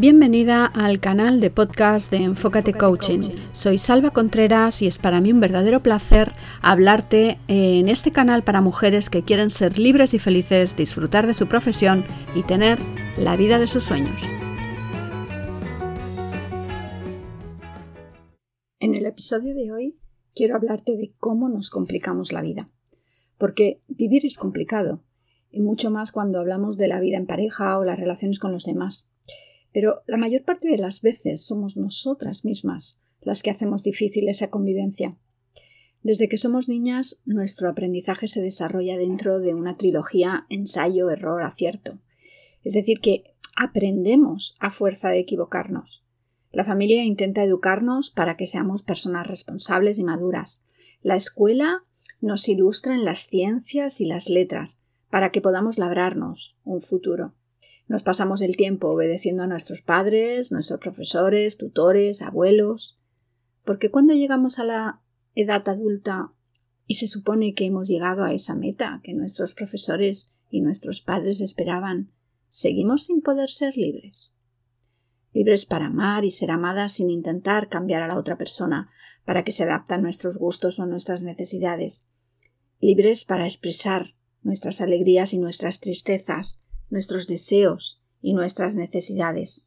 Bienvenida al canal de podcast de Enfócate Coaching. Soy Salva Contreras y es para mí un verdadero placer hablarte en este canal para mujeres que quieren ser libres y felices, disfrutar de su profesión y tener la vida de sus sueños. En el episodio de hoy quiero hablarte de cómo nos complicamos la vida. Porque vivir es complicado, y mucho más cuando hablamos de la vida en pareja o las relaciones con los demás. Pero la mayor parte de las veces somos nosotras mismas las que hacemos difícil esa convivencia. Desde que somos niñas, nuestro aprendizaje se desarrolla dentro de una trilogía ensayo, error, acierto. Es decir, que aprendemos a fuerza de equivocarnos. La familia intenta educarnos para que seamos personas responsables y maduras. La escuela nos ilustra en las ciencias y las letras para que podamos labrarnos un futuro. Nos pasamos el tiempo obedeciendo a nuestros padres, nuestros profesores, tutores, abuelos, porque cuando llegamos a la edad adulta y se supone que hemos llegado a esa meta que nuestros profesores y nuestros padres esperaban, seguimos sin poder ser libres. Libres para amar y ser amadas sin intentar cambiar a la otra persona para que se adapte a nuestros gustos o nuestras necesidades. Libres para expresar nuestras alegrías y nuestras tristezas, nuestros deseos y nuestras necesidades.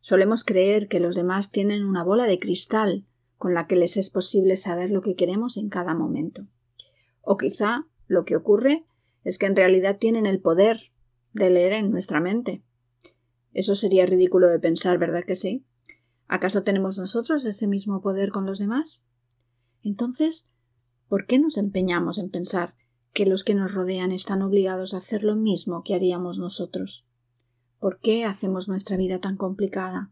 Solemos creer que los demás tienen una bola de cristal con la que les es posible saber lo que queremos en cada momento. O quizá lo que ocurre es que en realidad tienen el poder de leer en nuestra mente. Eso sería ridículo de pensar, ¿verdad que sí? ¿Acaso tenemos nosotros ese mismo poder con los demás? Entonces, ¿por qué nos empeñamos en pensar que los que nos rodean están obligados a hacer lo mismo que haríamos nosotros. ¿Por qué hacemos nuestra vida tan complicada?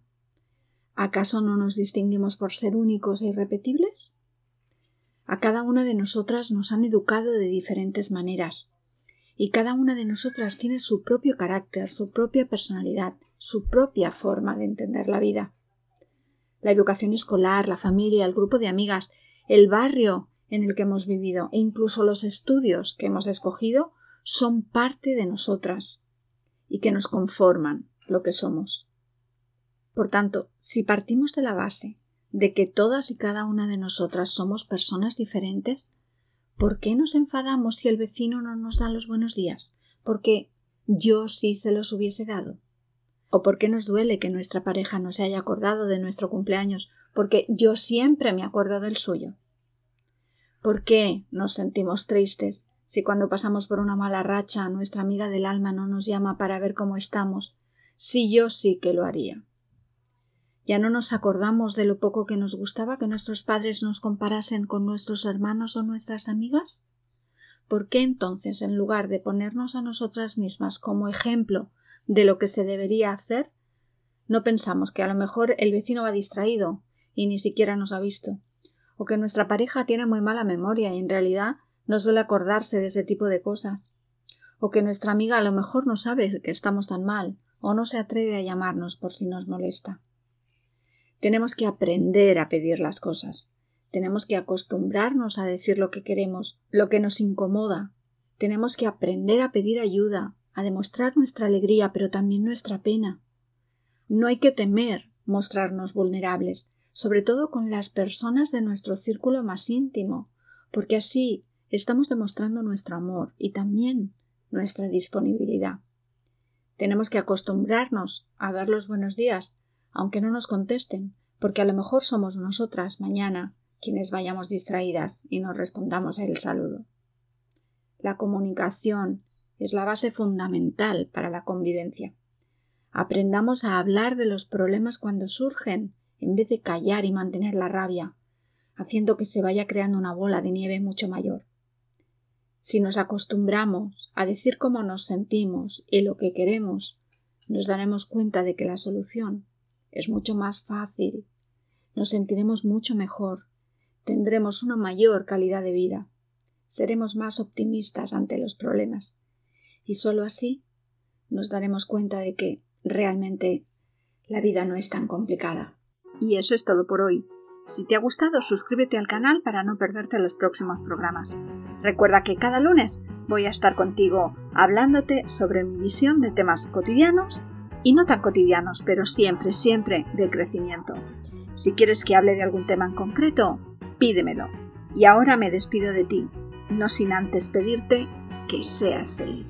¿Acaso no nos distinguimos por ser únicos e irrepetibles? A cada una de nosotras nos han educado de diferentes maneras, y cada una de nosotras tiene su propio carácter, su propia personalidad, su propia forma de entender la vida. La educación escolar, la familia, el grupo de amigas, el barrio en el que hemos vivido e incluso los estudios que hemos escogido son parte de nosotras y que nos conforman lo que somos. Por tanto, si partimos de la base de que todas y cada una de nosotras somos personas diferentes, ¿por qué nos enfadamos si el vecino no nos da los buenos días? Porque yo sí se los hubiese dado. ¿O por qué nos duele que nuestra pareja no se haya acordado de nuestro cumpleaños? Porque yo siempre me acuerdo del suyo. ¿Por qué nos sentimos tristes si cuando pasamos por una mala racha nuestra amiga del alma no nos llama para ver cómo estamos? Si yo sí que lo haría. ¿Ya no nos acordamos de lo poco que nos gustaba que nuestros padres nos comparasen con nuestros hermanos o nuestras amigas? ¿Por qué entonces, en lugar de ponernos a nosotras mismas como ejemplo de lo que se debería hacer, no pensamos que a lo mejor el vecino va distraído y ni siquiera nos ha visto, o que nuestra pareja tiene muy mala memoria y en realidad no suele acordarse de ese tipo de cosas, o que nuestra amiga a lo mejor no sabe que estamos tan mal, o no se atreve a llamarnos por si nos molesta. Tenemos que aprender a pedir las cosas. Tenemos que acostumbrarnos a decir lo que queremos, lo que nos incomoda. Tenemos que aprender a pedir ayuda, a demostrar nuestra alegría, pero también nuestra pena. No hay que temer mostrarnos vulnerables, sobre todo con las personas de nuestro círculo más íntimo, porque así estamos demostrando nuestro amor y también nuestra disponibilidad. Tenemos que acostumbrarnos a dar los buenos días, aunque no nos contesten, porque a lo mejor somos nosotras mañana quienes vayamos distraídas y nos respondamos el saludo. La comunicación es la base fundamental para la convivencia. Aprendamos a hablar de los problemas cuando surgen en vez de callar y mantener la rabia, haciendo que se vaya creando una bola de nieve mucho mayor. Si nos acostumbramos a decir cómo nos sentimos y lo que queremos, nos daremos cuenta de que la solución es mucho más fácil, nos sentiremos mucho mejor, tendremos una mayor calidad de vida, seremos más optimistas ante los problemas y sólo así nos daremos cuenta de que realmente la vida no es tan complicada. Y eso es todo por hoy. Si te ha gustado, suscríbete al canal para no perderte los próximos programas. Recuerda que cada lunes voy a estar contigo hablándote sobre mi visión de temas cotidianos y no tan cotidianos, pero siempre, siempre de crecimiento. Si quieres que hable de algún tema en concreto, pídemelo. Y ahora me despido de ti, no sin antes pedirte que seas feliz.